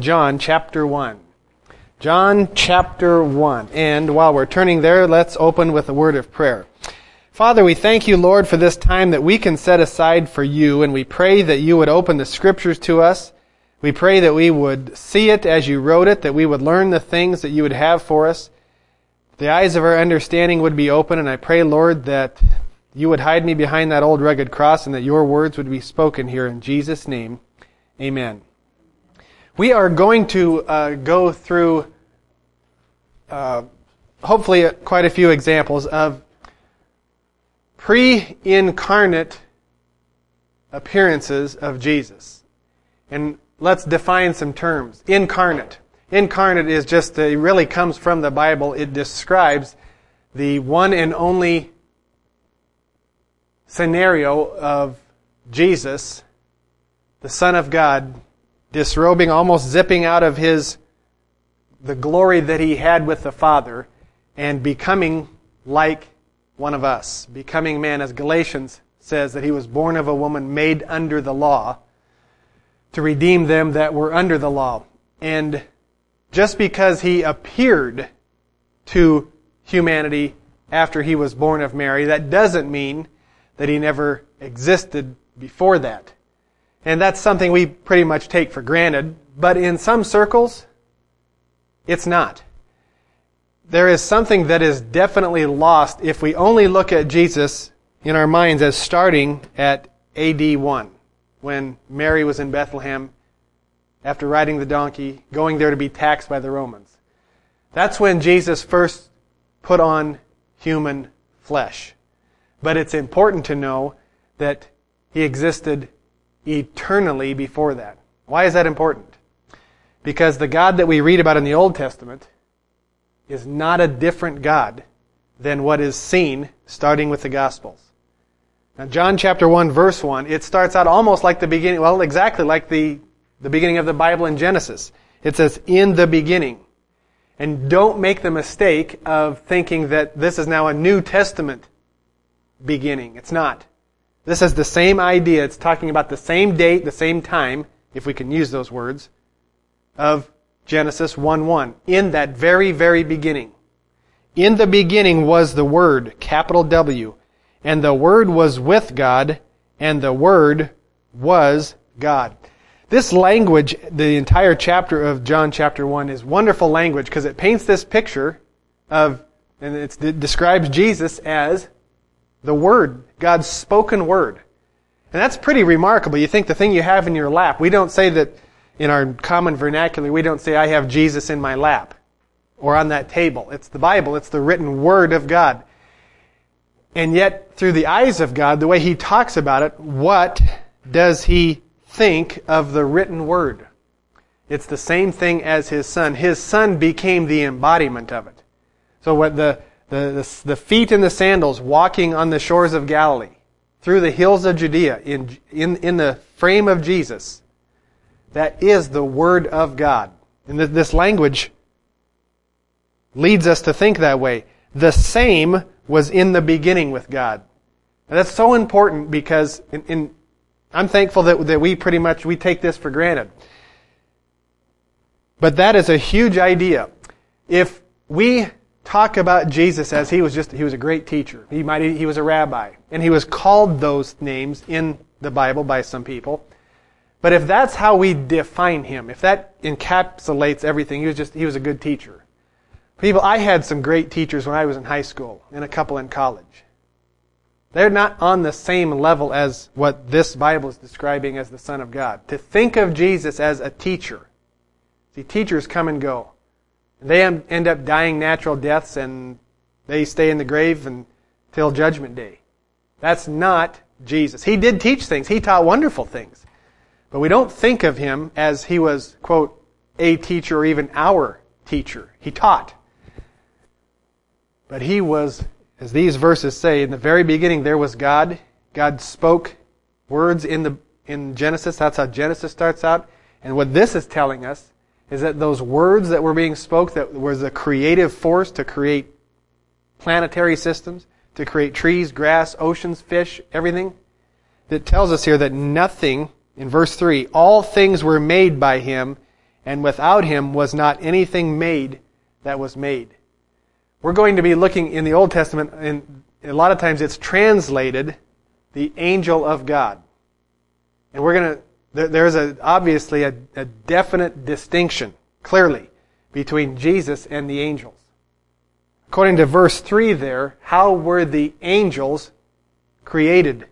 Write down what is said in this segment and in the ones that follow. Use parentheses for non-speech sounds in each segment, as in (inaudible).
John chapter 1. John chapter 1. And while we're turning there, let's open with a word of prayer. Father, we thank you, Lord, for this time that we can set aside for you, and we pray that you would open the scriptures to us. We pray that we would see it as you wrote it, that we would learn the things that you would have for us. The eyes of our understanding would be open, and I pray, Lord, that you would hide me behind that old rugged cross and that your words would be spoken here in Jesus' name. Amen. We are going to uh, go through, uh, hopefully, quite a few examples of pre incarnate appearances of Jesus. And let's define some terms. Incarnate. Incarnate is just, it really comes from the Bible. It describes the one and only scenario of Jesus, the Son of God, disrobing, almost zipping out of his the glory that he had with the Father and becoming like one of us, becoming man, as Galatians says that he was born of a woman made under the law to redeem them that were under the law. And just because he appeared to humanity after he was born of Mary, that doesn't mean that he never existed before that. And that's something we pretty much take for granted. But in some circles, it's not. There is something that is definitely lost if we only look at Jesus in our minds as starting at AD 1, when Mary was in Bethlehem after riding the donkey, going there to be taxed by the Romans. That's when Jesus first put on human flesh. But it's important to know that he existed eternally before that. Why is that important? Because the God that we read about in the Old Testament is not a different God than what is seen starting with the Gospels. Now, John chapter 1 verse 1, it starts out almost like the beginning, well, exactly like the, the beginning of the Bible in Genesis. It says, in the beginning. And don't make the mistake of thinking that this is now a New Testament beginning. It's not. This is the same idea. It's talking about the same date, the same time, if we can use those words, of Genesis 1 1. In that very, very beginning. In the beginning was the Word, capital W. And the Word was with God, and the Word was God. This language, the entire chapter of John chapter 1 is wonderful language because it paints this picture of, and it describes Jesus as the Word, God's spoken Word. And that's pretty remarkable. You think the thing you have in your lap, we don't say that in our common vernacular, we don't say, I have Jesus in my lap or on that table. It's the Bible, it's the written Word of God. And yet, through the eyes of God, the way He talks about it, what does He think of the written Word? It's the same thing as His Son. His Son became the embodiment of it. So what the, the, the, the feet in the sandals walking on the shores of Galilee, through the hills of Judea, in, in, in the frame of Jesus. That is the Word of God. And this language leads us to think that way. The same was in the beginning with God. And that's so important because in, in, I'm thankful that, that we pretty much, we take this for granted. But that is a huge idea. If we talk about Jesus as he was just he was a great teacher. He might he was a rabbi, and he was called those names in the Bible by some people. But if that's how we define him, if that encapsulates everything, he was just he was a good teacher. People, I had some great teachers when I was in high school and a couple in college. They're not on the same level as what this Bible is describing as the Son of God. To think of Jesus as a teacher. See, teachers come and go. They end up dying natural deaths and they stay in the grave until Judgment Day. That's not Jesus. He did teach things. He taught wonderful things. But we don't think of him as he was, quote, a teacher or even our teacher. He taught. But he was, as these verses say, in the very beginning there was God. God spoke words in the in Genesis. That's how Genesis starts out. And what this is telling us is that those words that were being spoke that was a creative force to create planetary systems, to create trees, grass, oceans, fish, everything. That tells us here that nothing, in verse 3, all things were made by him, and without him was not anything made that was made. We're going to be looking in the Old Testament, and a lot of times it's translated the angel of God. And we're going to, there's a, obviously a, a definite distinction, clearly, between Jesus and the angels. According to verse 3 there, how were the angels created?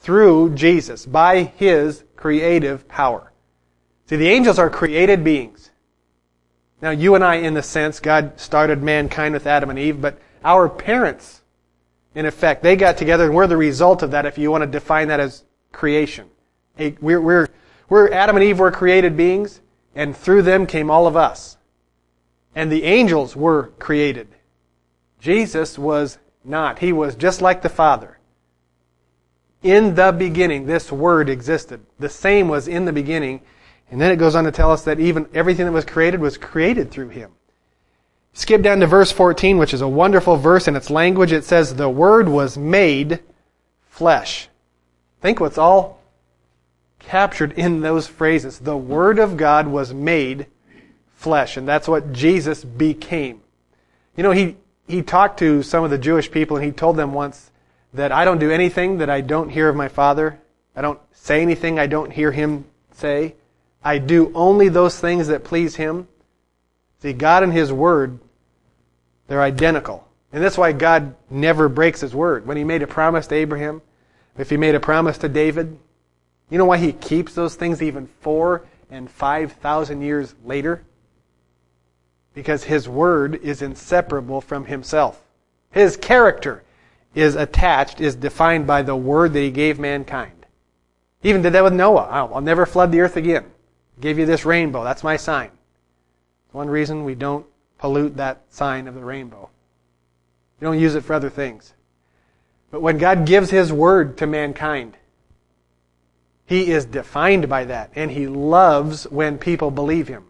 Through Jesus, by His creative power. See, the angels are created beings. Now, you and I, in the sense, God started mankind with Adam and Eve, but our parents, in effect, they got together and we're the result of that if you want to define that as creation. We're, we're, we're Adam and Eve were created beings, and through them came all of us and the angels were created. Jesus was not. He was just like the Father. In the beginning, this Word existed. The same was in the beginning. And then it goes on to tell us that even everything that was created was created through Him. Skip down to verse 14, which is a wonderful verse in its language. It says, The Word was made flesh. Think what's all captured in those phrases. The Word of God was made flesh. And that's what Jesus became. You know, he, he talked to some of the Jewish people and he told them once that I don't do anything that I don't hear of my Father. I don't say anything I don't hear him say. I do only those things that please him. See, God and his word, they're identical. And that's why God never breaks his word. When he made a promise to Abraham, if he made a promise to David, you know why he keeps those things even four and five thousand years later? because his word is inseparable from himself. His character is attached, is defined by the word that he gave mankind. He even did that with Noah. I'll never flood the earth again. I gave you this rainbow. That's my sign. One reason we don't pollute that sign of the rainbow. We don't use it for other things. But when God gives his word to mankind, he is defined by that, and he loves when people believe him.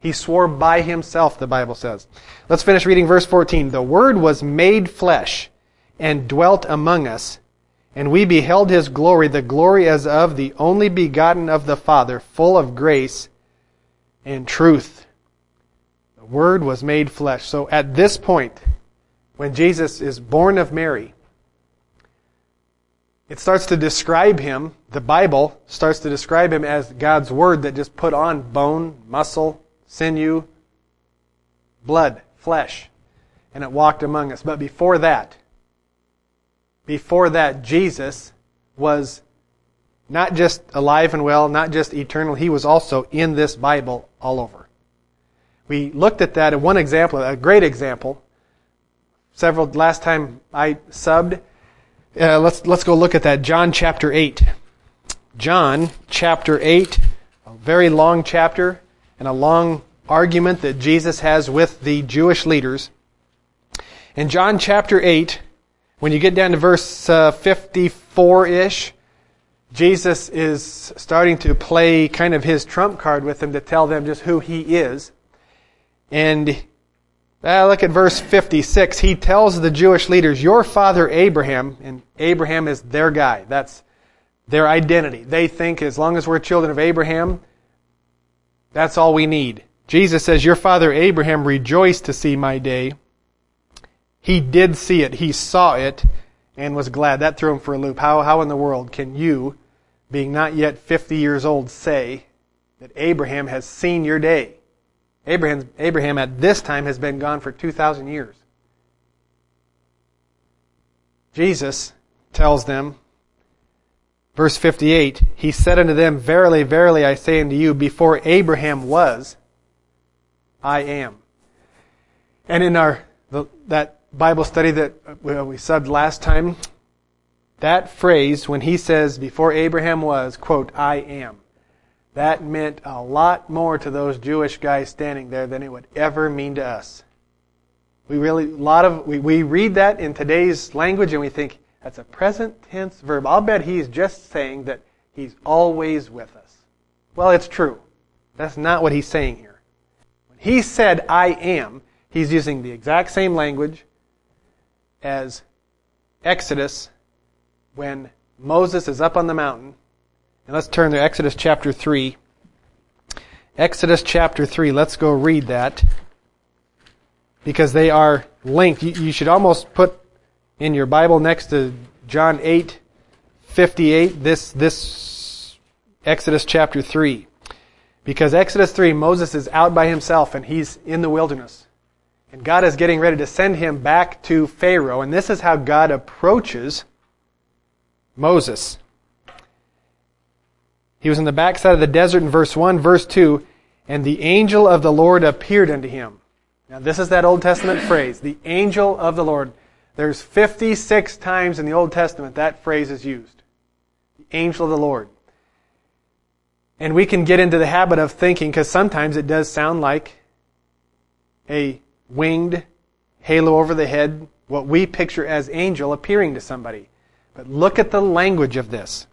He swore by himself, the Bible says. Let's finish reading verse 14. The Word was made flesh and dwelt among us, and we beheld his glory, the glory as of the only begotten of the Father, full of grace and truth. The Word was made flesh. So at this point, when Jesus is born of Mary, it starts to describe him, the Bible starts to describe him as God's Word that just put on bone, muscle, sinew, blood, flesh, and it walked among us. But before that, before that, Jesus was not just alive and well, not just eternal, he was also in this Bible all over. We looked at that in one example, a great example. Several last time I subbed. Uh, let's let's go look at that. John chapter eight. John chapter eight, a very long chapter and a long argument that Jesus has with the Jewish leaders. In John chapter 8, when you get down to verse uh, 54 ish, Jesus is starting to play kind of his trump card with them to tell them just who he is. And uh, look at verse 56. He tells the Jewish leaders, Your father Abraham, and Abraham is their guy. That's their identity. They think as long as we're children of Abraham, that's all we need. Jesus says, Your father Abraham rejoiced to see my day. He did see it. He saw it and was glad. That threw him for a loop. How, how in the world can you, being not yet 50 years old, say that Abraham has seen your day? Abraham, Abraham at this time has been gone for 2,000 years. Jesus tells them, verse 58, He said unto them, Verily, verily, I say unto you, before Abraham was, I am. And in our the, that Bible study that we subbed last time, that phrase, when he says, before Abraham was, quote, I am, that meant a lot more to those Jewish guys standing there than it would ever mean to us. We really, a lot of, we, we read that in today's language and we think, that's a present tense verb. I'll bet he's just saying that he's always with us. Well, it's true. That's not what he's saying here. When he said, I am. He's using the exact same language as Exodus when Moses is up on the mountain And let's turn to Exodus chapter 3. Exodus chapter 3. Let's go read that. Because they are linked. You, you should almost put in your Bible next to John 8, 58, this, this Exodus chapter 3. Because Exodus 3, Moses is out by himself and he's in the wilderness. And God is getting ready to send him back to Pharaoh. And this is how God approaches Moses. He was in the backside of the desert in verse 1, verse 2, and the angel of the Lord appeared unto him. Now, this is that Old Testament phrase, the angel of the Lord. There's 56 times in the Old Testament that phrase is used. The angel of the Lord. And we can get into the habit of thinking, because sometimes it does sound like a winged halo over the head, what we picture as angel appearing to somebody. But look at the language of this.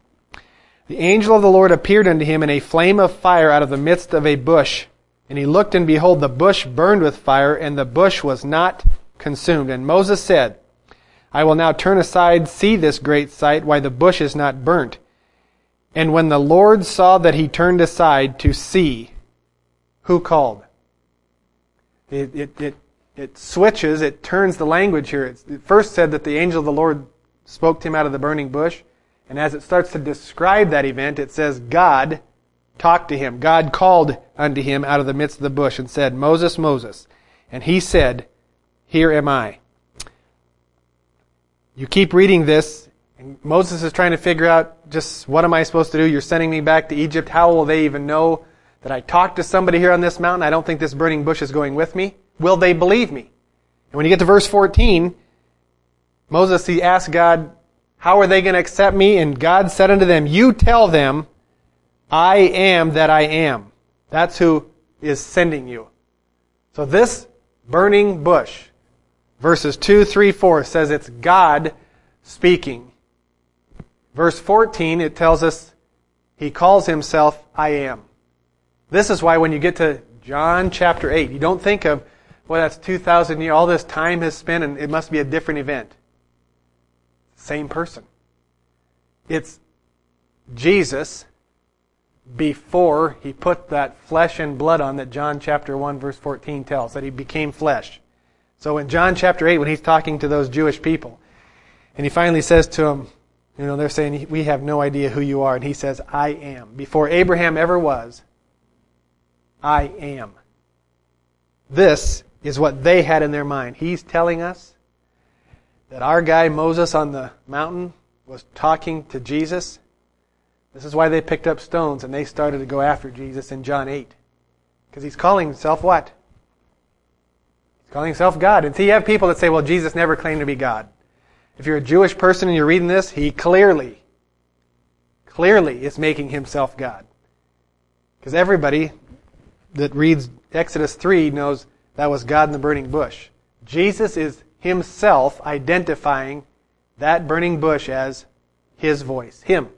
The angel of the Lord appeared unto him in a flame of fire out of the midst of a bush. And he looked, and behold, the bush burned with fire, and the bush was not consumed. And Moses said, I will now turn aside, see this great sight, why the bush is not burnt. And when the Lord saw that he turned aside to see, who called? It, it, it, it switches, it turns the language here. It first said that the angel of the Lord spoke to him out of the burning bush. And as it starts to describe that event, it says God talked to him. God called unto him out of the midst of the bush and said, Moses, Moses. And he said, Here am I. You keep reading this, and Moses is trying to figure out just what am I supposed to do? You're sending me back to Egypt. How will they even know that I talked to somebody here on this mountain? I don't think this burning bush is going with me. Will they believe me? And when you get to verse 14, Moses, he asked God, how are they going to accept me? And God said unto them, You tell them, I am that I am. That's who is sending you. So this burning bush, verses 2, 3, 4 says it's God speaking. Verse 14, it tells us he calls himself I am. This is why when you get to John chapter 8, you don't think of, well, that's 2,000 years, all this time has spent and it must be a different event. Same person. It's Jesus before he put that flesh and blood on that John chapter 1 verse 14 tells, that he became flesh. So in John chapter 8, when he's talking to those Jewish people, and he finally says to them, you know, they're saying, we have no idea who you are. And he says, I am. Before Abraham ever was, I am. This is what they had in their mind. He's telling us that our guy Moses on the mountain was talking to Jesus. This is why they picked up stones and they started to go after Jesus in John 8. Because he's calling himself what? He's calling himself God. And so you have people that say, well, Jesus never claimed to be God. If you're a Jewish person and you're reading this, he clearly, clearly is making himself God. Because everybody that reads Exodus 3 knows that was God in the burning bush. Jesus is himself identifying that burning bush as his voice, him.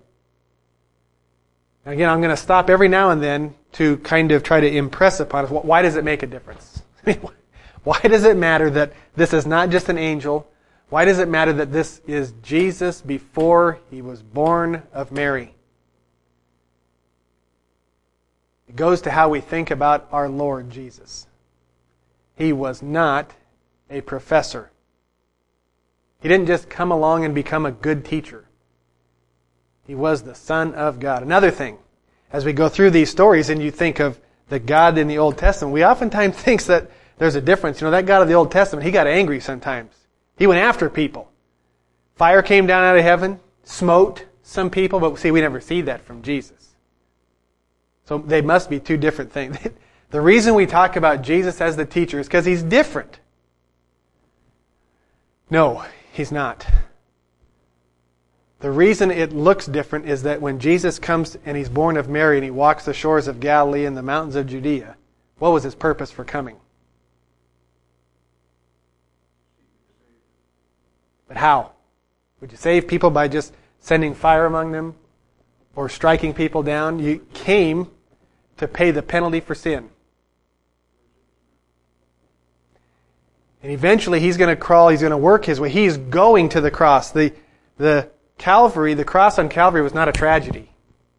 Again, I'm going to stop every now and then to kind of try to impress upon us why does it make a difference? (laughs) why does it matter that this is not just an angel? Why does it matter that this is Jesus before he was born of Mary? It goes to how we think about our Lord Jesus. He was not a professor. He didn't just come along and become a good teacher. He was the Son of God. Another thing, as we go through these stories and you think of the God in the Old Testament, we oftentimes (laughs) think that there's a difference. You know, that God of the Old Testament, he got angry sometimes. He went after people. Fire came down out of heaven, smote some people, but see, we never see that from Jesus. So they must be two different things. (laughs) the reason we talk about Jesus as the teacher is because he's different. No, He's not. The reason it looks different is that when Jesus comes and he's born of Mary and he walks the shores of Galilee and the mountains of Judea, what was his purpose for coming? But how? Would you save people by just sending fire among them or striking people down? You came to pay the penalty for sin. And eventually he's going to crawl, he's going to work his way. He's going to the cross. The, the Calvary, the cross on Calvary was not a tragedy.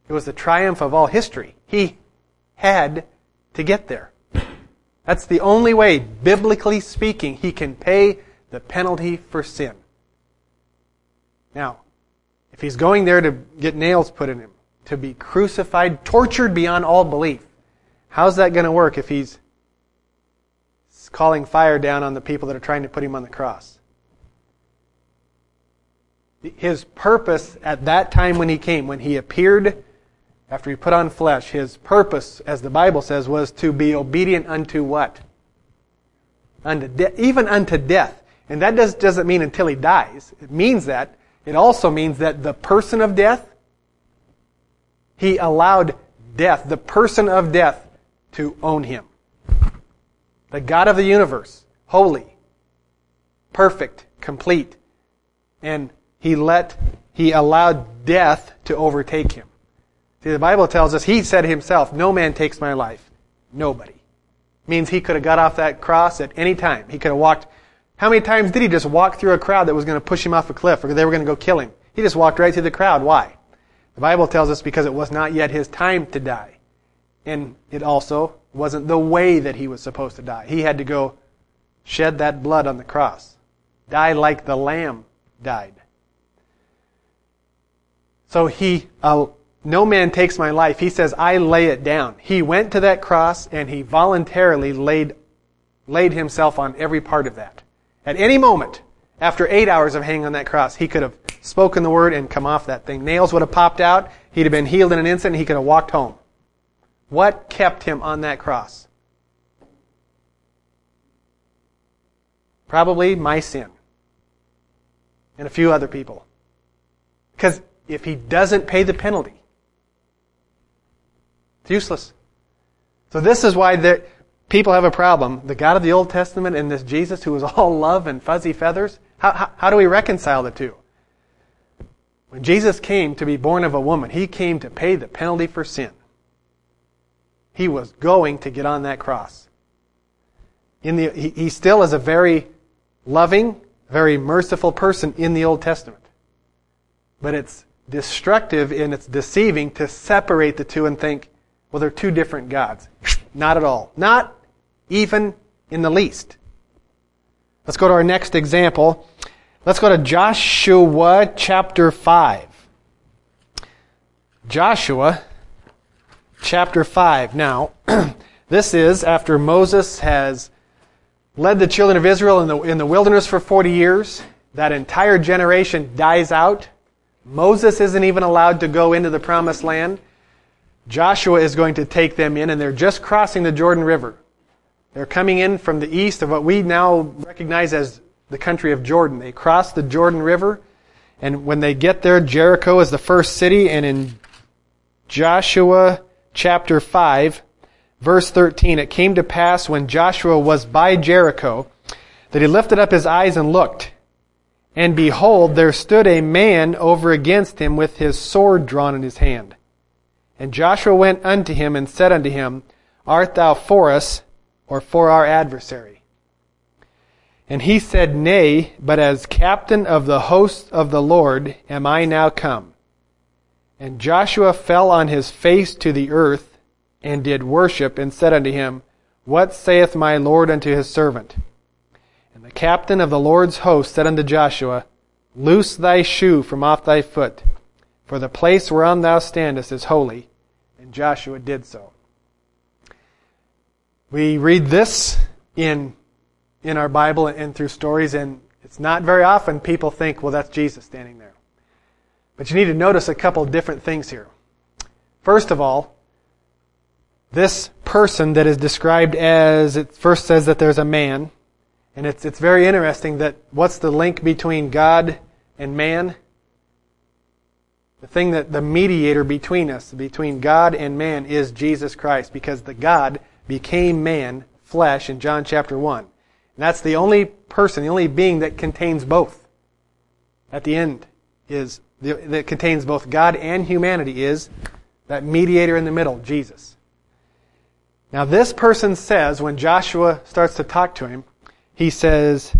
It was the triumph of all history. He had to get there. That's the only way, biblically speaking, he can pay the penalty for sin. Now, if he's going there to get nails put in him, to be crucified, tortured beyond all belief, how's that going to work if he's calling fire down on the people that are trying to put him on the cross? His purpose at that time when he came, when he appeared after he put on flesh, his purpose, as the Bible says, was to be obedient unto what? Unto de- even unto death. And that does, doesn't mean until he dies. It means that. It also means that the person of death, he allowed death, the person of death, to own him. The God of the universe, holy, perfect, complete. And he let, he allowed death to overtake him. See, the Bible tells us, he said himself, no man takes my life. Nobody. Means he could have got off that cross at any time. He could have walked, how many times did he just walk through a crowd that was going to push him off a cliff or they were going to go kill him? He just walked right through the crowd. Why? The Bible tells us because it was not yet his time to die. And it also wasn't the way that he was supposed to die. He had to go shed that blood on the cross. Die like the lamb died. So he, uh, no man takes my life. He says, I lay it down. He went to that cross and he voluntarily laid, laid himself on every part of that. At any moment, after eight hours of hanging on that cross, he could have spoken the word and come off that thing. Nails would have popped out. He'd have been healed in an instant. he could have walked home. What kept him on that cross? Probably my sin. And a few other people. Because if he doesn't pay the penalty, it's useless. So this is why the, people have a problem. The God of the Old Testament and this Jesus who was all (laughs) love and fuzzy feathers. How, how, how do we reconcile the two? When Jesus came to be born of a woman, he came to pay the penalty for sin. He was going to get on that cross. In the, he, he still is a very loving, very merciful person in the Old Testament. But it's destructive and it's deceiving to separate the two and think, well, they're two different gods. (sniffs) Not at all. Not even in the least. Let's go to our next example. Let's go to Joshua chapter 5. Joshua chapter 5. Now, (clears throat) this is after Moses has led the children of Israel in the, in the wilderness for 40 years. That entire generation dies out. Moses isn't even allowed to go into the promised land. Joshua is going to take them in, and they're just crossing the Jordan River. They're coming in from the east of what we now recognize as the country of Jordan. They cross the Jordan River, and when they get there, Jericho is the first city, and in Joshua chapter 5, verse 13, it came to pass when Joshua was by Jericho that he lifted up his eyes and looked. And behold, there stood a man over against him with his sword drawn in his hand. And Joshua went unto him and said unto him, Art thou for us, or for our adversary? And he said, Nay, but as captain of the host of the Lord am I now come. And Joshua fell on his face to the earth, and did worship, and said unto him, What saith my Lord unto his servant? And the captain of the Lord's host said unto Joshua, Loose thy shoe from off thy foot, for the place whereon thou standest is holy. And Joshua did so. We read this in, in our Bible and through stories, and it's not very often people think, well, that's Jesus standing there. But you need to notice a couple different things here. First of all, this person that is described as, it first says that there's a man, and it's, it's very interesting that what's the link between God and man? The thing that the mediator between us, between God and man, is Jesus Christ, because the God became man, flesh, in John chapter 1. And that's the only person, the only being that contains both. At the end is, that contains both God and humanity is that mediator in the middle, Jesus. Now this person says, when Joshua starts to talk to him, he says,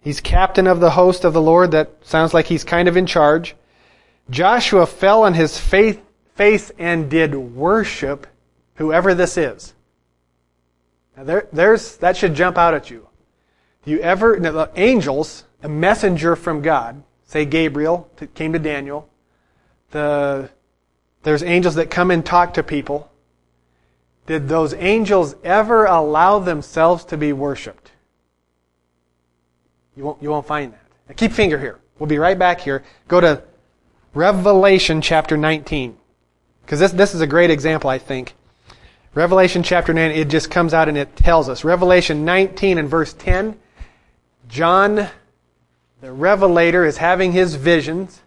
he's captain of the host of the Lord. That sounds like he's kind of in charge. Joshua fell on his face, face and did worship whoever this is. Now there, there's, that should jump out at you. Do you ever, the angels, a messenger from God, say Gabriel, came to Daniel, the, there's angels that come and talk to people. Did those angels ever allow themselves to be worshiped? You won't, you won't find that. Now keep finger here. We'll be right back here. Go to Revelation chapter 19. Because this, this is a great example, I think. Revelation chapter 9, it just comes out and it tells us. Revelation 19 and verse 10, John, the revelator, is having his visions.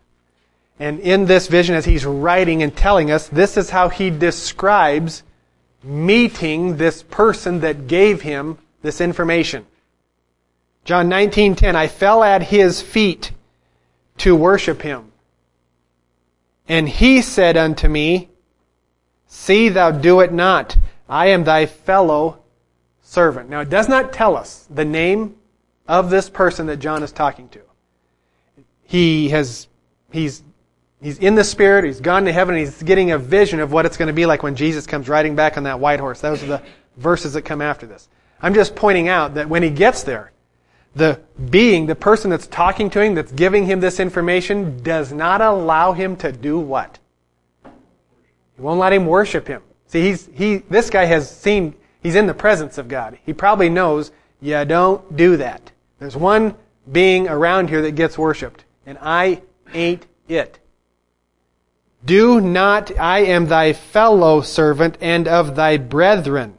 And in this vision, as he's writing and telling us, this is how he describes meeting this person that gave him this information. John 19:10 I fell at his feet to worship him. And he said unto me, See thou do it not. I am thy fellow servant. Now it does not tell us the name of this person that John is talking to. He has he's he's in the spirit, he's gone to heaven, he's getting a vision of what it's going to be like when Jesus comes riding back on that white horse. Those are the verses that come after this. I'm just pointing out that when he gets there, the being, the person that's talking to him, that's giving him this information, does not allow him to do what? He won't let him worship him. See, he's, he, this guy has seen, he's in the presence of God. He probably knows, yeah don't do that. There's one being around here that gets worshiped, and I ain't it. Do not, I am thy fellow servant and of thy brethren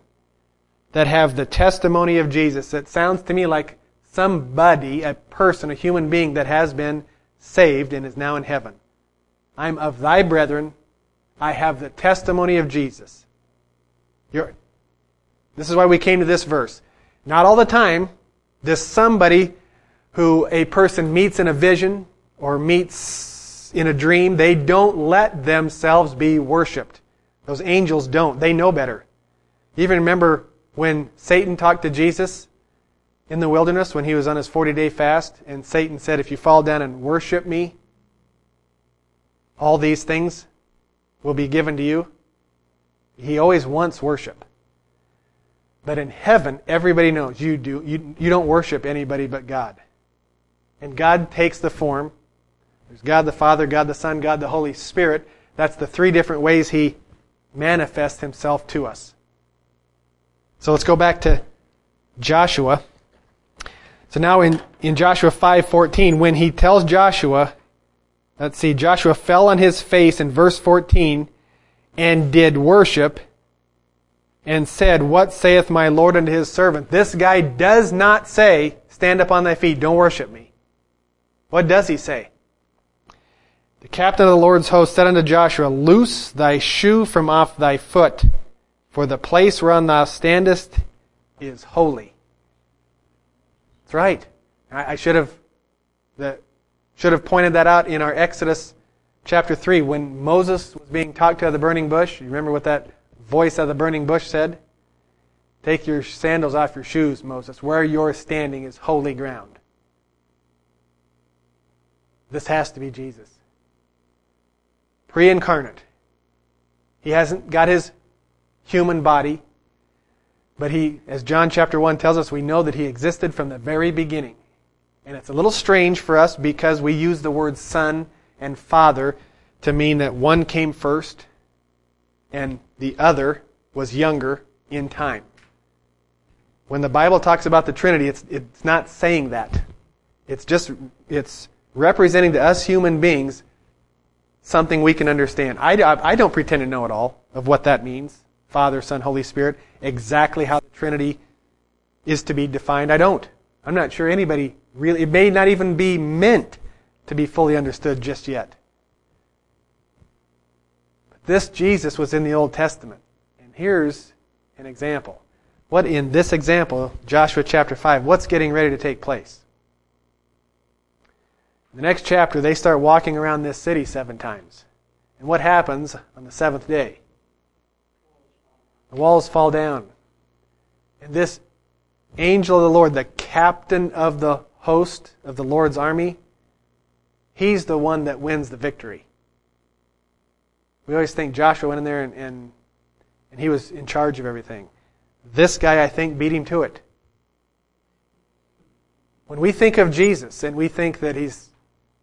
that have the testimony of Jesus. It sounds to me like somebody, a person, a human being that has been saved and is now in heaven. I'm of thy brethren. I have the testimony of Jesus. You're, this is why we came to this verse. Not all the time does somebody who a person meets in a vision or meets in a dream, they don't let themselves be worshiped. Those angels don't. They know better. You even remember when Satan talked to Jesus in the wilderness when he was on his 40 day fast, and Satan said, If you fall down and worship me, all these things will be given to you. He always wants worship. But in heaven, everybody knows you do you, you don't worship anybody but God. And God takes the form. There's God the Father, God the Son, God the Holy Spirit. That's the three different ways He manifests Himself to us. So let's go back to Joshua. So now in, in Joshua 5:14, when he tells Joshua, let's see, Joshua fell on his face in verse 14 and did worship and said, What saith my Lord unto his servant? This guy does not say, Stand up on thy feet, don't worship me. What does he say? The captain of the Lord's host said unto Joshua, Loose thy shoe from off thy foot, for the place whereon thou standest is holy. That's right. I, should have should have pointed that out in our Exodus chapter 3 when Moses was being talked to at the burning bush. You remember what that voice of the burning bush said? Take your sandals off your shoes, Moses. Where you're standing is holy ground. This has to be Jesus. Pre incarnate. He hasn't got his human body. But he, as John chapter 1 tells us, we know that he existed from the very beginning. And it's a little strange for us because we use the word son and father to mean that one came first and the other was younger in time. When the Bible talks about the Trinity, it's, it's not saying that. It's just, it's representing to us human beings something we can understand. I, I don't pretend to know it all of what that means. Father, Son, Holy Spirit, exactly how the Trinity is to be defined. I don't. I'm not sure anybody really, it may not even be meant to be fully understood just yet. But this Jesus was in the Old Testament. And here's an example. What in this example, Joshua chapter 5, what's getting ready to take place? The next chapter, they start walking around this city seven times. And what happens on the seventh day? The walls fall down. And this angel of the Lord, the captain of the host of the Lord's army, he's the one that wins the victory. We always think Joshua went in there and, and, and he was in charge of everything. This guy, I think, beat him to it. When we think of Jesus and we think that he's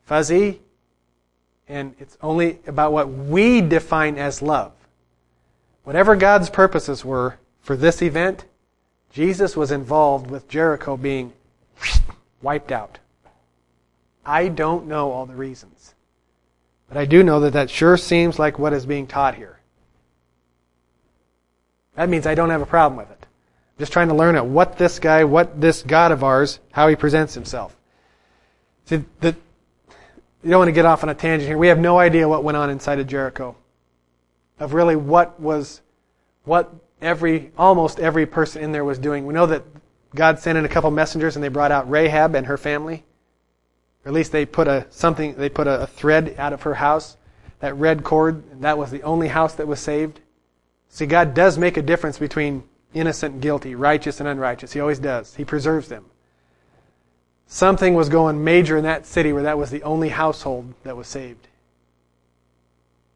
fuzzy and it's only about what we define as love, whatever God's purposes were for this event, Jesus was involved with Jericho being wiped out. I don't know all the reasons. But I do know that that sure seems like what is being taught here. That means I don't have a problem with it. I'm just trying to learn at what this guy, what this God of ours, how he presents himself. See, the, you don't want to get off on a tangent here. We have no idea what went on inside of Jericho. Of really what was, what every, almost every person in there was doing. We know that God sent in a couple messengers and they brought out Rahab and her family. Or at least they put a something, they put a, a thread out of her house, that red cord, and that was the only house that was saved. See, God does make a difference between innocent and guilty, righteous and unrighteous. He always does. He preserves them. Something was going major in that city where that was the only household that was saved.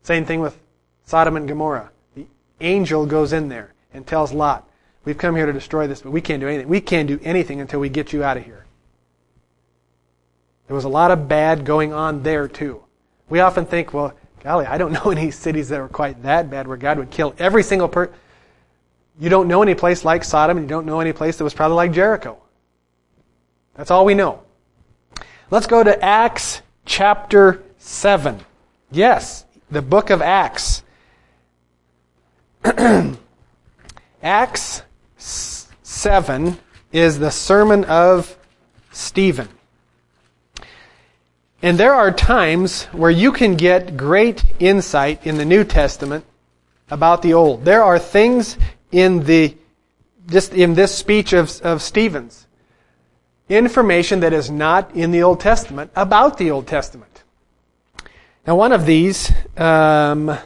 Same thing with Sodom and Gomorrah. The angel goes in there and tells Lot, We've come here to destroy this, but we can't do anything. We can't do anything until we get you out of here. There was a lot of bad going on there, too. We often think, well, golly, I don't (laughs) know any cities that were quite that bad where God would kill every single person. You don't know any place like Sodom, and you don't know any place that was probably like Jericho. That's all we know. Let's go to Acts chapter 7. Yes, the book of Acts. (clears throat) Acts 7 is the sermon of Stephen. And there are times where you can get great insight in the New Testament about the Old. There are things in the just in this speech of, of Stephen's. Information that is not in the Old Testament about the Old Testament. Now, one of these, um,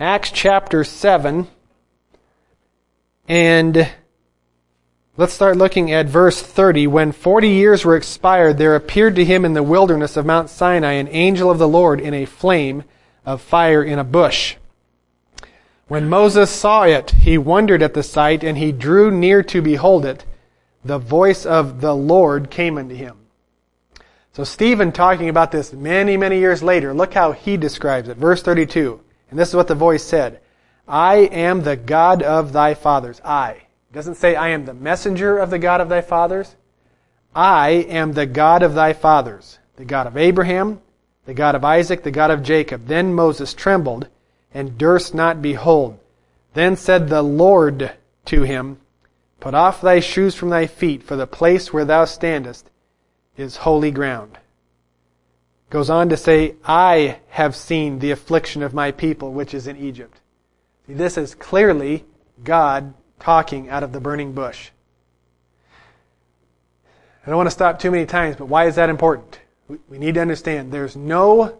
Acts chapter 7, and let's start looking at verse 30. When 40 years were expired, there appeared to him in the wilderness of Mount Sinai an angel of the Lord in a flame of fire in a bush. When Moses saw it, he wondered at the sight, and he drew near to behold it. The voice of the Lord came unto him. So Stephen talking about this many, many years later, look how he describes it. Verse 32. And this is what the voice said. I am the God of thy fathers. I. It doesn't say I am the messenger of the God of thy fathers. I am the God of thy fathers. The God of Abraham, the God of Isaac, the God of Jacob. Then Moses trembled and durst not behold. Then said the Lord to him, Put off thy shoes from thy feet, for the place where thou standest is holy ground. Goes on to say, I have seen the affliction of my people which is in Egypt. See, this is clearly God talking out of the burning bush. I don't want to stop too many times, but why is that important? We need to understand there's no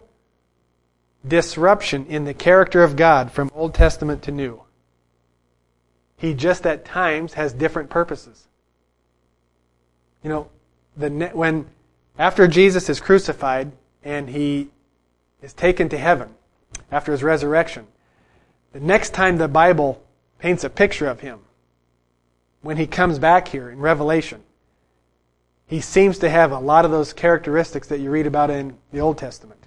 disruption in the character of God from Old Testament to New. He just at times has different purposes. You know, the when after Jesus is crucified and he is taken to heaven after his resurrection, the next time the Bible paints a picture of him, when he comes back here in Revelation, he seems to have a lot of those characteristics that you read about in the Old Testament.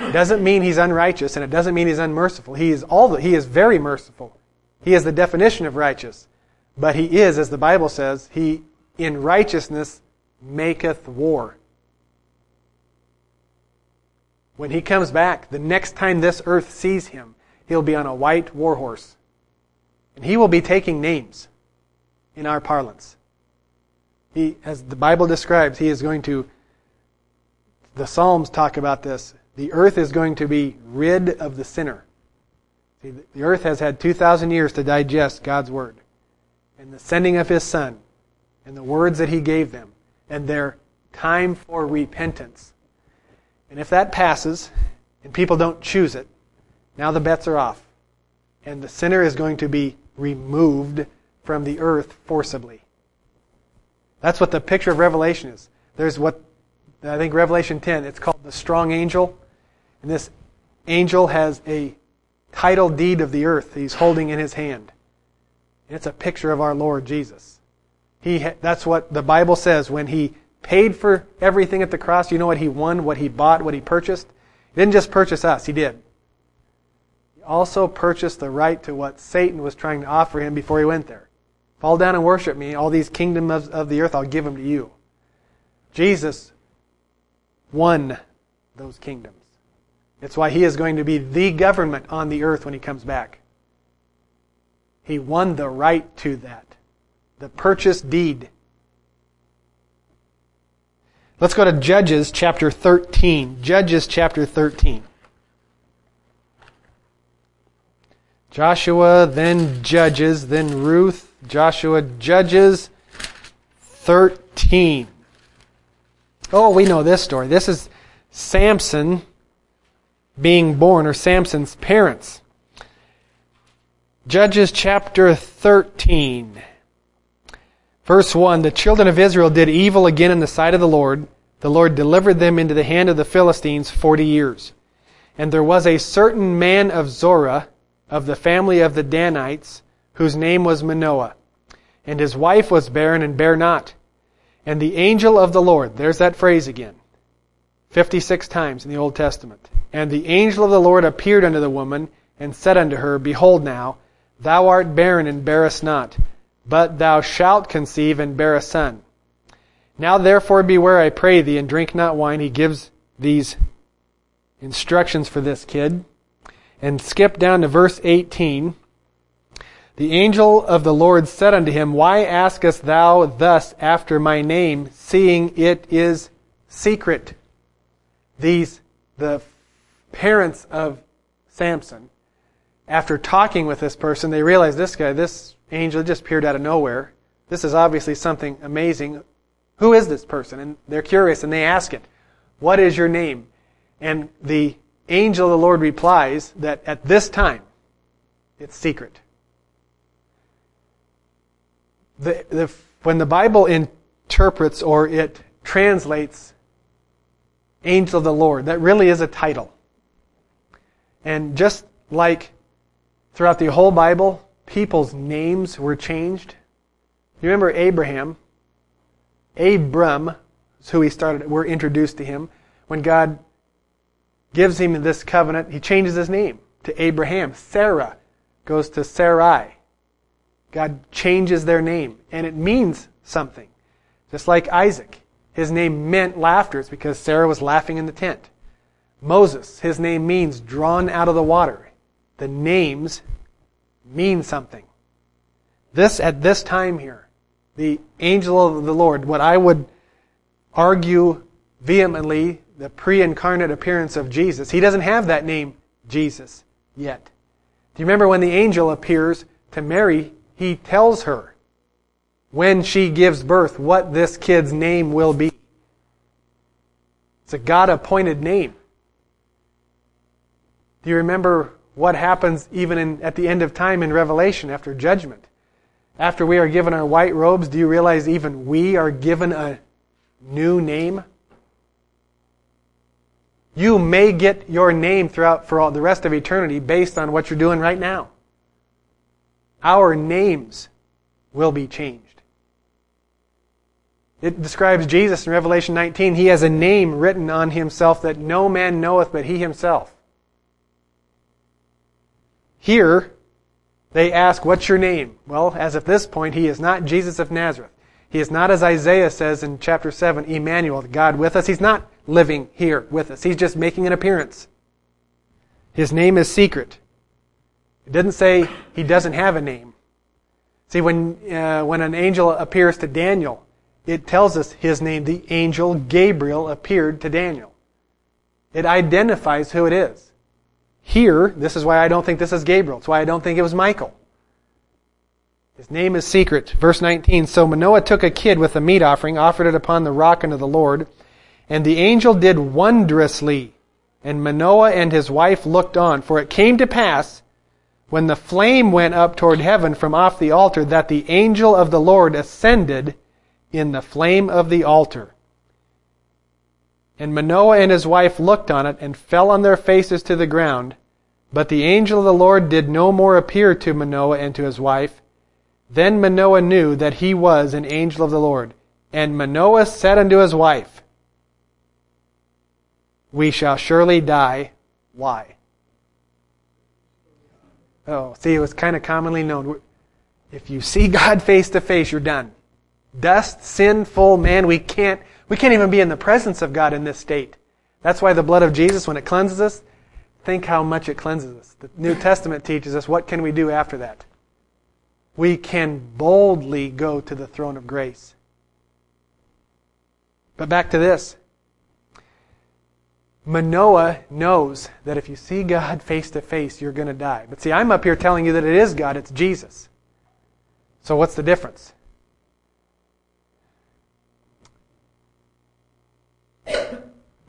It doesn't mean he's unrighteous, and it doesn't mean he's unmerciful. He is all the, he is very merciful. He is the definition of righteous. But he is, as the Bible says, he in righteousness maketh war. When he comes back, the next time this earth sees him, he'll be on a white war horse. And he will be taking names in our parlance. He, as the Bible describes, he is going to, the Psalms talk about this. The earth is going to be rid of the sinner. See, the earth has had 2,000 years to digest God's Word. And the sending of His Son, and the words that He gave them, and their time for repentance. And if that passes, and people don't choose it, now the bets are off. And the sinner is going to be removed from the earth forcibly. That's what the picture of Revelation is. There's what I think Revelation 10, it's called the strong angel. And this angel has a title deed of the earth he's holding in his hand. And It's a picture of our Lord Jesus. He, that's what the Bible says when he paid for everything at the cross. You know what he won, what he bought, what he purchased? He didn't just purchase us, he did. He also purchased the right to what Satan was trying to offer him before he went there. Fall down and worship me. All these kingdoms of, of the earth, I'll give them to you. Jesus won those kingdoms. It's why he is going to be the government on the earth when he comes back. He won the right to that. The purchase deed. Let's go to Judges chapter 13. Judges chapter 13. Joshua, then Judges, then Ruth, Joshua, Judges 13. Oh, we know this story. This is Samson being born, or Samson's parents. Judges chapter 13. Verse 1 The children of Israel did evil again in the sight of the Lord. The Lord delivered them into the hand of the Philistines forty years. And there was a certain man of Zorah, of the family of the Danites, whose name was Manoah. And his wife was barren and bare not. And the angel of the Lord, there's that phrase again, 56 times in the Old Testament. And the angel of the Lord appeared unto the woman, and said unto her, Behold now, Thou art barren and bearest not, but thou shalt conceive and bear a son. Now therefore beware, I pray thee, and drink not wine. He gives these instructions for this kid. And skip down to verse 18. The angel of the Lord said unto him, Why askest thou thus after my name, seeing it is secret? These, the parents of Samson, after talking with this person, they realize this guy, this angel just appeared out of nowhere. This is obviously something amazing. Who is this person? And they're curious and they ask it, What is your name? And the angel of the Lord replies that at this time, it's secret. The, the, when the Bible interprets or it translates angel of the Lord, that really is a title. And just like Throughout the whole Bible, people's names were changed. You remember Abraham? Abram is who he started, were introduced to him. When God gives him this covenant, he changes his name to Abraham. Sarah goes to Sarai. God changes their name, and it means something. Just like Isaac. His name meant laughter. It's because Sarah was laughing in the tent. Moses, his name means drawn out of the water the names mean something. This, at this time here, the angel of the Lord, what I would argue vehemently, the pre incarnate appearance of Jesus, he doesn't have that name, Jesus, yet. Do you remember when the angel appears to Mary, he tells her when she gives birth what this kid's name will be. It's a God appointed name. Do you remember what happens even in, at the end of time in Revelation after judgment. After we are given our white robes, do you realize even we are given a new name? You may get your name throughout for all the rest of eternity based on what you're doing right now. Our names will be changed. It describes Jesus in Revelation 19. He has a name written on himself that no man knoweth but he himself. Here, they ask, What's your name? Well, as of this point, he is not Jesus of Nazareth. He is not, as Isaiah says in chapter 7, Emmanuel, God with us. He's not living here with us. He's just making an appearance. His name is secret. It didn't say he doesn't have a name. See, when, uh, when an angel appears to Daniel, it tells us his name. The angel Gabriel appeared to Daniel. It identifies who it is. Here, this is why I don't think this is Gabriel. It's why I don't think it was Michael. His name is secret. Verse 19. So Manoah took a kid with a meat offering, offered it upon the rock unto the Lord. And the angel did wondrously. And Manoah and his wife looked on. For it came to pass, when the flame went up toward heaven from off the altar, that the angel of the Lord ascended in the flame of the altar. And Manoah and his wife looked on it and fell on their faces to the ground. But the angel of the Lord did no more appear to Manoah and to his wife. Then Manoah knew that he was an angel of the Lord. And Manoah said unto his wife, We shall surely die. Why? Oh, see, it was kind of commonly known. If you see God (laughs) face to face, you're done. Dust, sinful man, we can't, we can't even be in the presence of God in this state. That's why the blood of Jesus, when it cleanses us, think how much it cleanses us. The New Testament teaches us what can we do after that? We can boldly go to the throne of grace. But back to this. Manoah knows that if you see God face to face, you're going to die. But see, I'm up here telling you that it is God, it's Jesus. So what's the difference?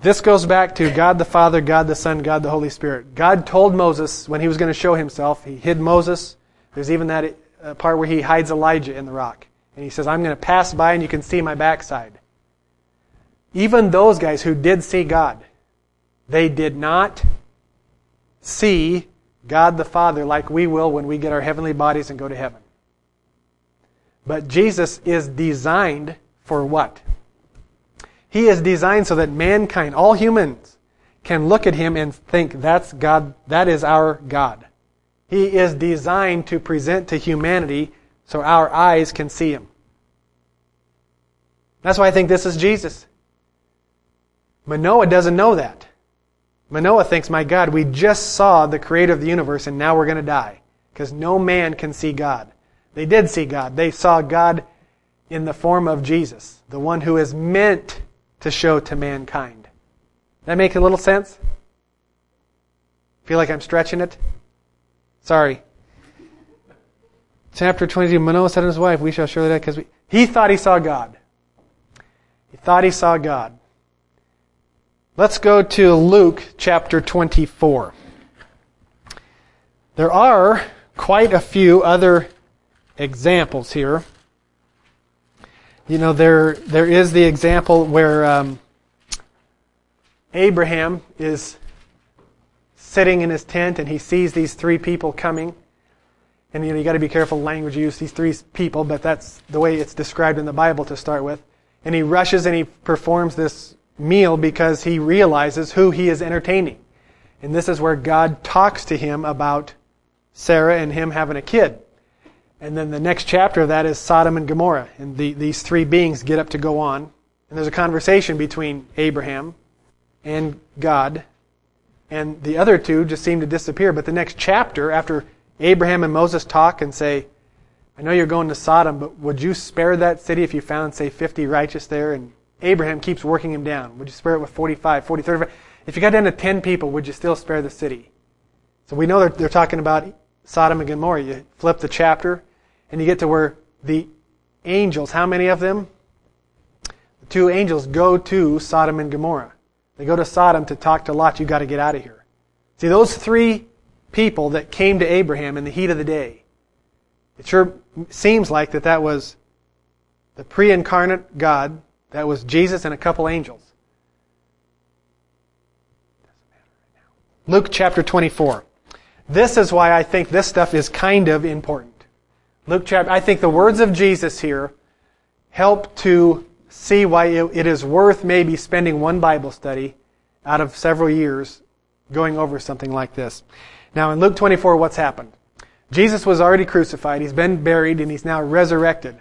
This goes back to God the Father, God the Son, God the Holy Spirit. God told Moses when he was going to show himself, he hid Moses. There's even that uh, part where he hides Elijah in the rock. And he says, I'm going to pass by and you can see my backside. Even those guys who did see God, they did not see God the Father like we will when we get our heavenly bodies and go to heaven. But Jesus is designed for what? He is designed so that mankind, all humans, can look at him and think that's God, that is our God. He is designed to present to humanity so our eyes can see him. That's why I think this is Jesus. Manoah doesn't know that. Manoah thinks, my God, we just saw the creator of the universe and now we're going to die. Because no man can see God. They did see God. They saw God in the form of Jesus, the one who is meant to show to mankind. That make a little sense? Feel like I'm stretching it? Sorry. Chapter 22, Manoah said to his wife, We shall surely die because we... He thought he saw God. He thought he saw God. Let's go to Luke chapter 24. There are quite a few other examples here you know, there there is the example where um, Abraham is sitting in his tent and he sees these three people coming. And you know, you got to be careful language you use these three people, but that's the way it's described in the Bible to start with. And he rushes and he performs this meal because he realizes who he is entertaining. And this is where God talks to him about Sarah and him having a kid. And then the next chapter of that is Sodom and Gomorrah. And the, these three beings get up to go on. And there's a conversation between Abraham and God. And the other two just seem to disappear. But the next chapter, after Abraham and Moses talk and say, I know you're going to Sodom, but would you spare that city if you found, say, 50 righteous there? And Abraham keeps working him down. Would you spare it with 45, 40, 35? If you got down to 10 people, would you still spare the city? So we know they're, they're talking about Sodom and Gomorrah. You flip the chapter, and you get to where the angels, how many of them? The two angels go to Sodom and Gomorrah. They go to Sodom to talk to Lot. You got to get out of here. See, those three people that came to Abraham in the heat of the day, it sure seems like that that was the pre-incarnate God, that was Jesus and a couple angels. Luke chapter 24. This is why I think this stuff is kind of important. Luke chapter, I think the words of Jesus here help to see why it is worth maybe spending one Bible study out of several years going over something like this. Now in Luke 24, what's happened? Jesus was already crucified, he's been buried, and he's now resurrected.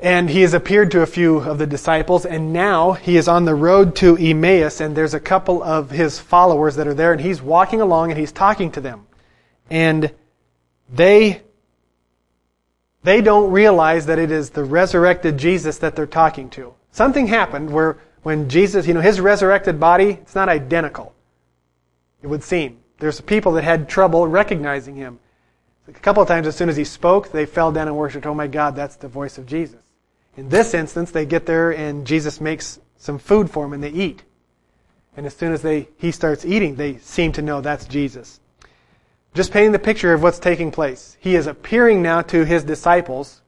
And he has appeared to a few of the disciples, and now he is on the road to Emmaus, and there's a couple of his followers that are there, and he's walking along and he's talking to them. And they they don't realize that it is the resurrected Jesus that they're talking to. Something happened where when Jesus, you know, his resurrected body, it's not identical. It would seem. There's people that had trouble recognizing him. A couple of times as soon as he spoke, they fell down and worshiped, oh my God, that's the voice of Jesus. In this instance, they get there and Jesus makes some food for them and they eat. And as soon as they, he starts eating, they seem to know that's Jesus. Just painting the picture of what's taking place. He is appearing now to his disciples,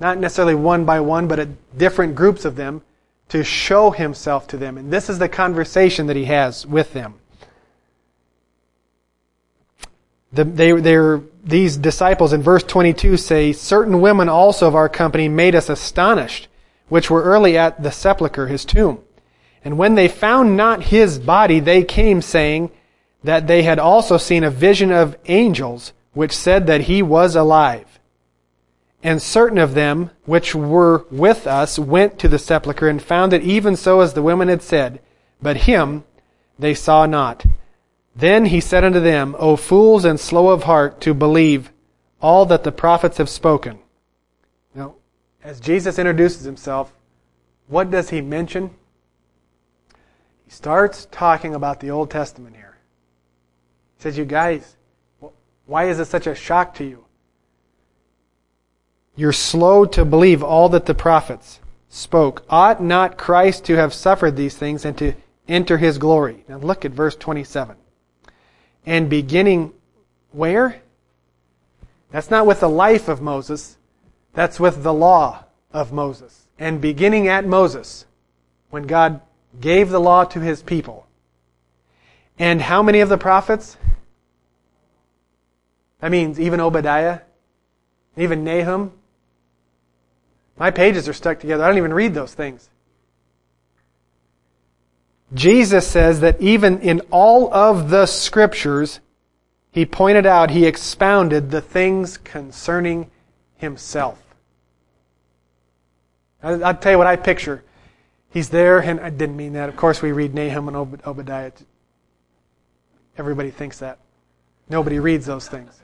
not necessarily one by one, but at different groups of them, to show himself to them. And this is the conversation that he has with them. the, they, they're, these disciples in verse 22 say, Certain women also of our company made us astonished, which were early at the sepulchre, his tomb. And when they found not his body, they came saying that they had also seen a vision of angels, which said that he was alive. And certain of them which were with us went to the sepulchre and found it even so as the women had said, but him they saw not. Then he said unto them, O fools and slow of heart to believe all that the prophets have spoken. Now, as Jesus introduces himself, what does he mention? He starts talking about the Old Testament here. Says, You guys, why is it such a shock to you? You're slow to believe all that the prophets spoke. Ought not Christ to have suffered these things and to enter his glory? Now look at verse 27 and beginning where? That's not with the life of Moses. That's with the law of Moses. And beginning at Moses, when God gave the law to his people. And how many of the prophets? That means even Obadiah, even Nahum. My pages are stuck together. I don't even read those things. Jesus says that even in all of the scriptures, he pointed out, he expounded the things concerning himself. I'll tell you what I picture. He's there, and I didn't mean that. Of course, we read Nahum and Obadiah. Everybody thinks that. Nobody reads those things.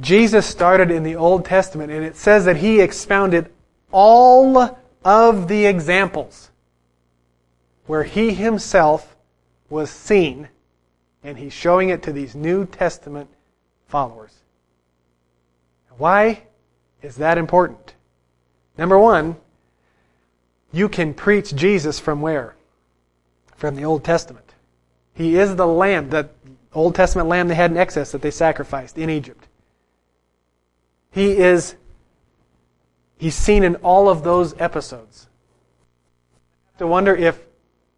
Jesus started in the Old Testament, and it says that he expounded all of the examples where he himself was seen, and he's showing it to these New Testament followers. Why is that important? Number one, you can preach Jesus from where? From the Old Testament. He is the lamb, the Old Testament lamb they had in excess that they sacrificed in Egypt. He is, he's seen in all of those episodes. to wonder if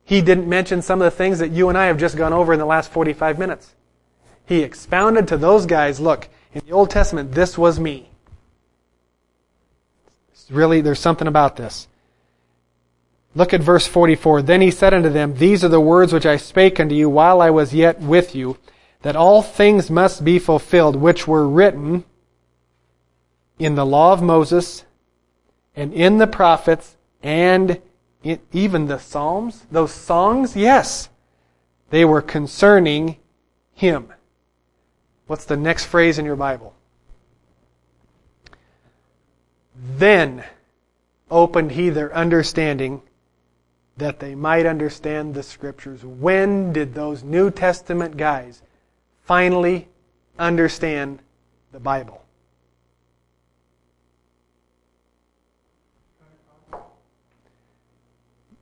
he didn't mention some of the things that you and I have just gone over in the last 45 minutes. He expounded to those guys, look, in the Old Testament, this was me. It's really, there's something about this. Look at verse 44. Then he said unto them, These are the words which I spake unto you while I was yet with you, that all things must be fulfilled which were written in the law of Moses and in the prophets and even the Psalms, those songs, yes, they were concerning Him. What's the next phrase in your Bible? Then opened He their understanding that they might understand the Scriptures. When did those New Testament guys finally understand the Bible?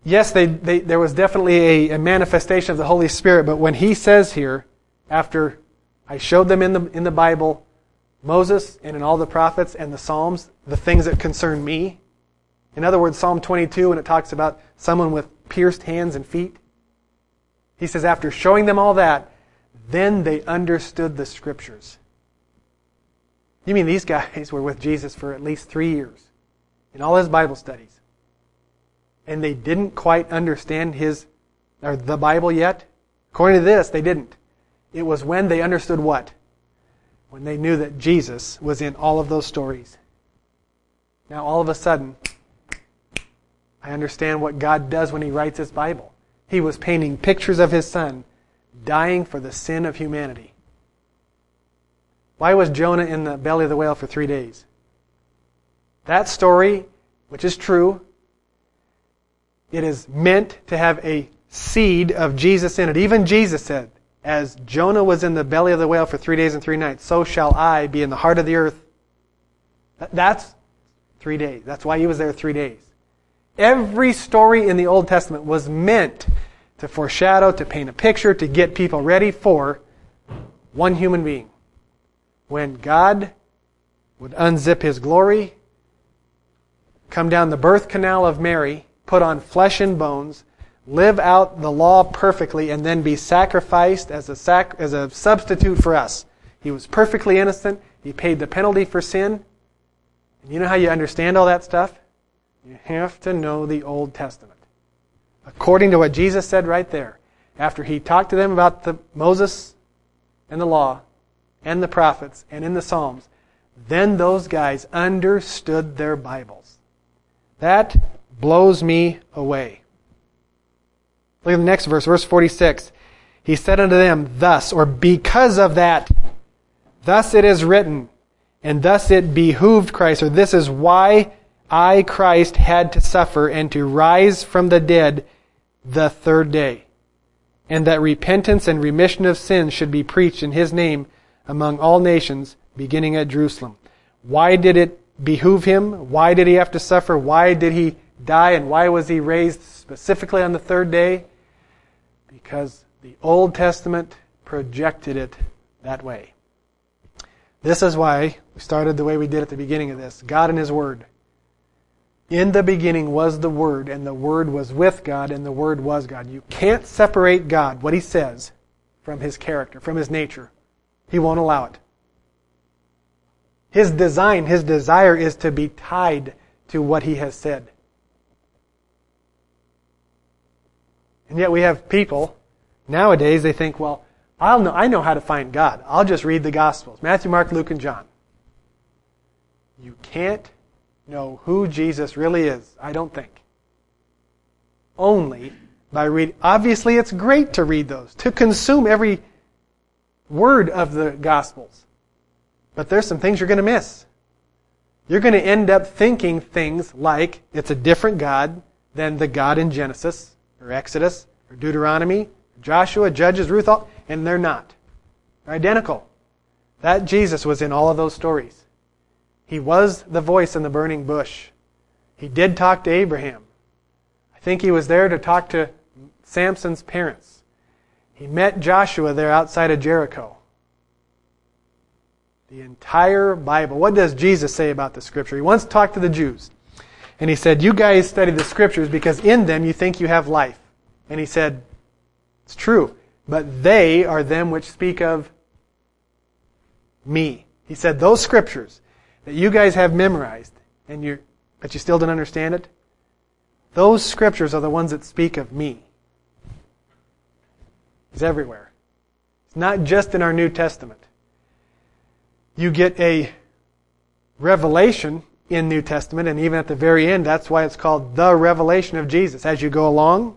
Yes, they, they, there was definitely a, a, manifestation of the Holy Spirit, but when he says here, after I showed them in the, in the Bible, Moses and in all the prophets and the Psalms, the things that concern me, in other words, Psalm 22, when it talks about someone with pierced hands and feet, he says, after showing them all that, then they understood the Scriptures. You mean these (laughs) guys were with Jesus for at least three years in all his Bible studies? And they didn't quite understand his or the Bible yet? According to this, they didn't. It was when they understood what? When they knew that Jesus was in all of those stories. Now all of a sudden, I understand what God does when he writes his Bible. He was painting pictures of his son dying for the sin of humanity. Why was Jonah in the belly of the whale for three days? That story, which is true, it is meant to have a seed of Jesus in it. Even Jesus said, As Jonah was in the belly of the whale for three days and three nights, so shall I be in the heart of the earth. That's three days. That's why he was there three days. Every story in the Old Testament was meant to foreshadow, to paint a picture, to get people ready for one human being. When God would unzip his glory, come down the birth canal of Mary, put on flesh and bones, live out the law perfectly, and then be sacrificed as a, sac- as a substitute for us. He was perfectly innocent. He paid the penalty for sin. And you know how you understand all that stuff? You have to know the Old Testament. According to what Jesus said right there, after he talked to them about the Moses and the law and the prophets and in the Psalms, then those guys understood their Bibles. That blows me away. Look at the next verse, verse 46. He said unto them, Thus, or because of that, thus it is written, and thus it behooved Christ, or this is why I, Christ, had to suffer and to rise from the dead the third day, and that repentance and remission of sins should be preached in his name among all nations, beginning at Jerusalem. Why did it behoove him? Why did he have to suffer? Why did he die? And why was he raised specifically on the third day? Because the Old Testament projected it that way. This is why we started the way we did at the beginning of this God and His Word. In the beginning was the Word, and the Word was with God, and the Word was God. You can't separate God, what He says, from His character, from His nature. He won't allow it. His design, His desire is to be tied to what He has said. And yet we have people, nowadays, they think, well, I'll know, I know how to find God. I'll just read the Gospels Matthew, Mark, Luke, and John. You can't know who Jesus really is, I don't think. Only by reading. Obviously, it's great to read those, to consume every word of the Gospels. But there's some things you're going to miss. You're going to end up thinking things like it's a different God than the God in Genesis or Exodus or Deuteronomy, Joshua, Judges, Ruth, all, and they're not. They're identical. That Jesus was in all of those stories. He was the voice in the burning bush. He did talk to Abraham. I think he was there to talk to Samson's parents. He met Joshua there outside of Jericho. The entire Bible. What does Jesus say about the Scripture? He once talked to the Jews. And he said, You guys study the Scriptures because in them you think you have life. And he said, It's true. But they are them which speak of me. He said, Those Scriptures that you guys have memorized, and you but you still don't understand it, those scriptures are the ones that speak of me. It's everywhere. It's not just in our New Testament. You get a revelation in New Testament, and even at the very end, that's why it's called the revelation of Jesus. As you go along,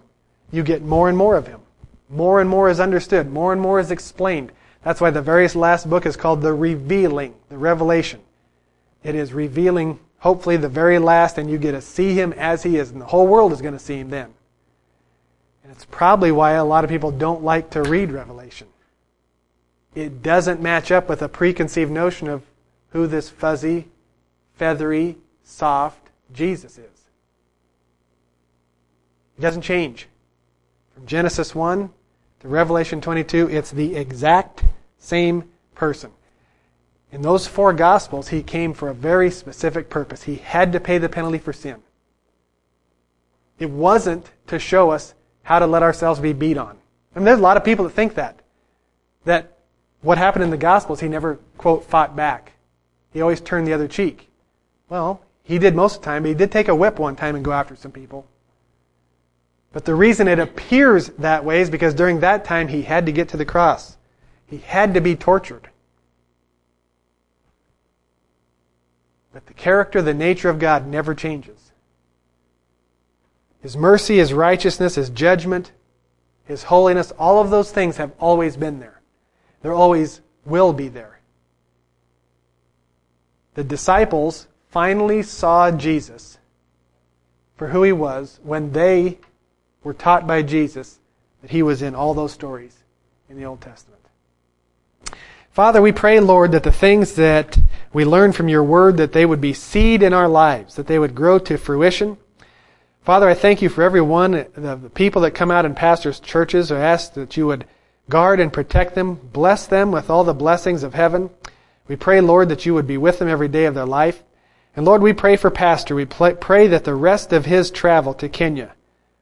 you get more and more of him. More and more is understood. More and more is explained. That's why the very last book is called the revealing, the revelation. It is revealing, hopefully, the very last, and you get to see him as he is, and the whole world is going to see him then. And it's probably why a lot of people don't like to read Revelation. It doesn't match up with a preconceived notion of who this fuzzy, feathery, soft Jesus is. He doesn't change. From Genesis 1 to Revelation 22, it's the exact same person. In those four Gospels, he came for a very specific purpose. He had to pay the penalty for sin. It wasn't to show us how to let ourselves be beat on. I mean, there's a lot of people that think that. That what happened in the Gospels, he never, quote, fought back. He always turned the other cheek. Well, he did most of the time, but he did take a whip one time and go after some people. But the reason it appears that way is because during that time he had to get to the cross. He had to be tortured. But the character, the nature of God never changes. His mercy, His righteousness, His judgment, His holiness, all of those things have always been there. There always will be there. The disciples finally saw Jesus for who He was when they were taught by Jesus that He was in all those stories in the Old Testament. Father, we pray, Lord, that the things that we learn from your word that they would be seed in our lives, that they would grow to fruition. Father, I thank you for every one of the people that come out in pastors' churches. I ask that you would guard and protect them, bless them with all the blessings of heaven. We pray, Lord, that you would be with them every day of their life. And Lord, we pray for Pastor. We pray that the rest of his travel to Kenya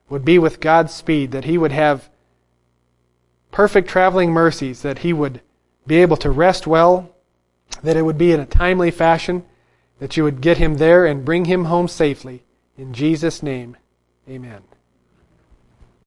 would be with God's speed, that he would have perfect traveling mercies, that he would be able to rest well, that it would be in a timely fashion, that you would get him there and bring him home safely. In Jesus' name, amen.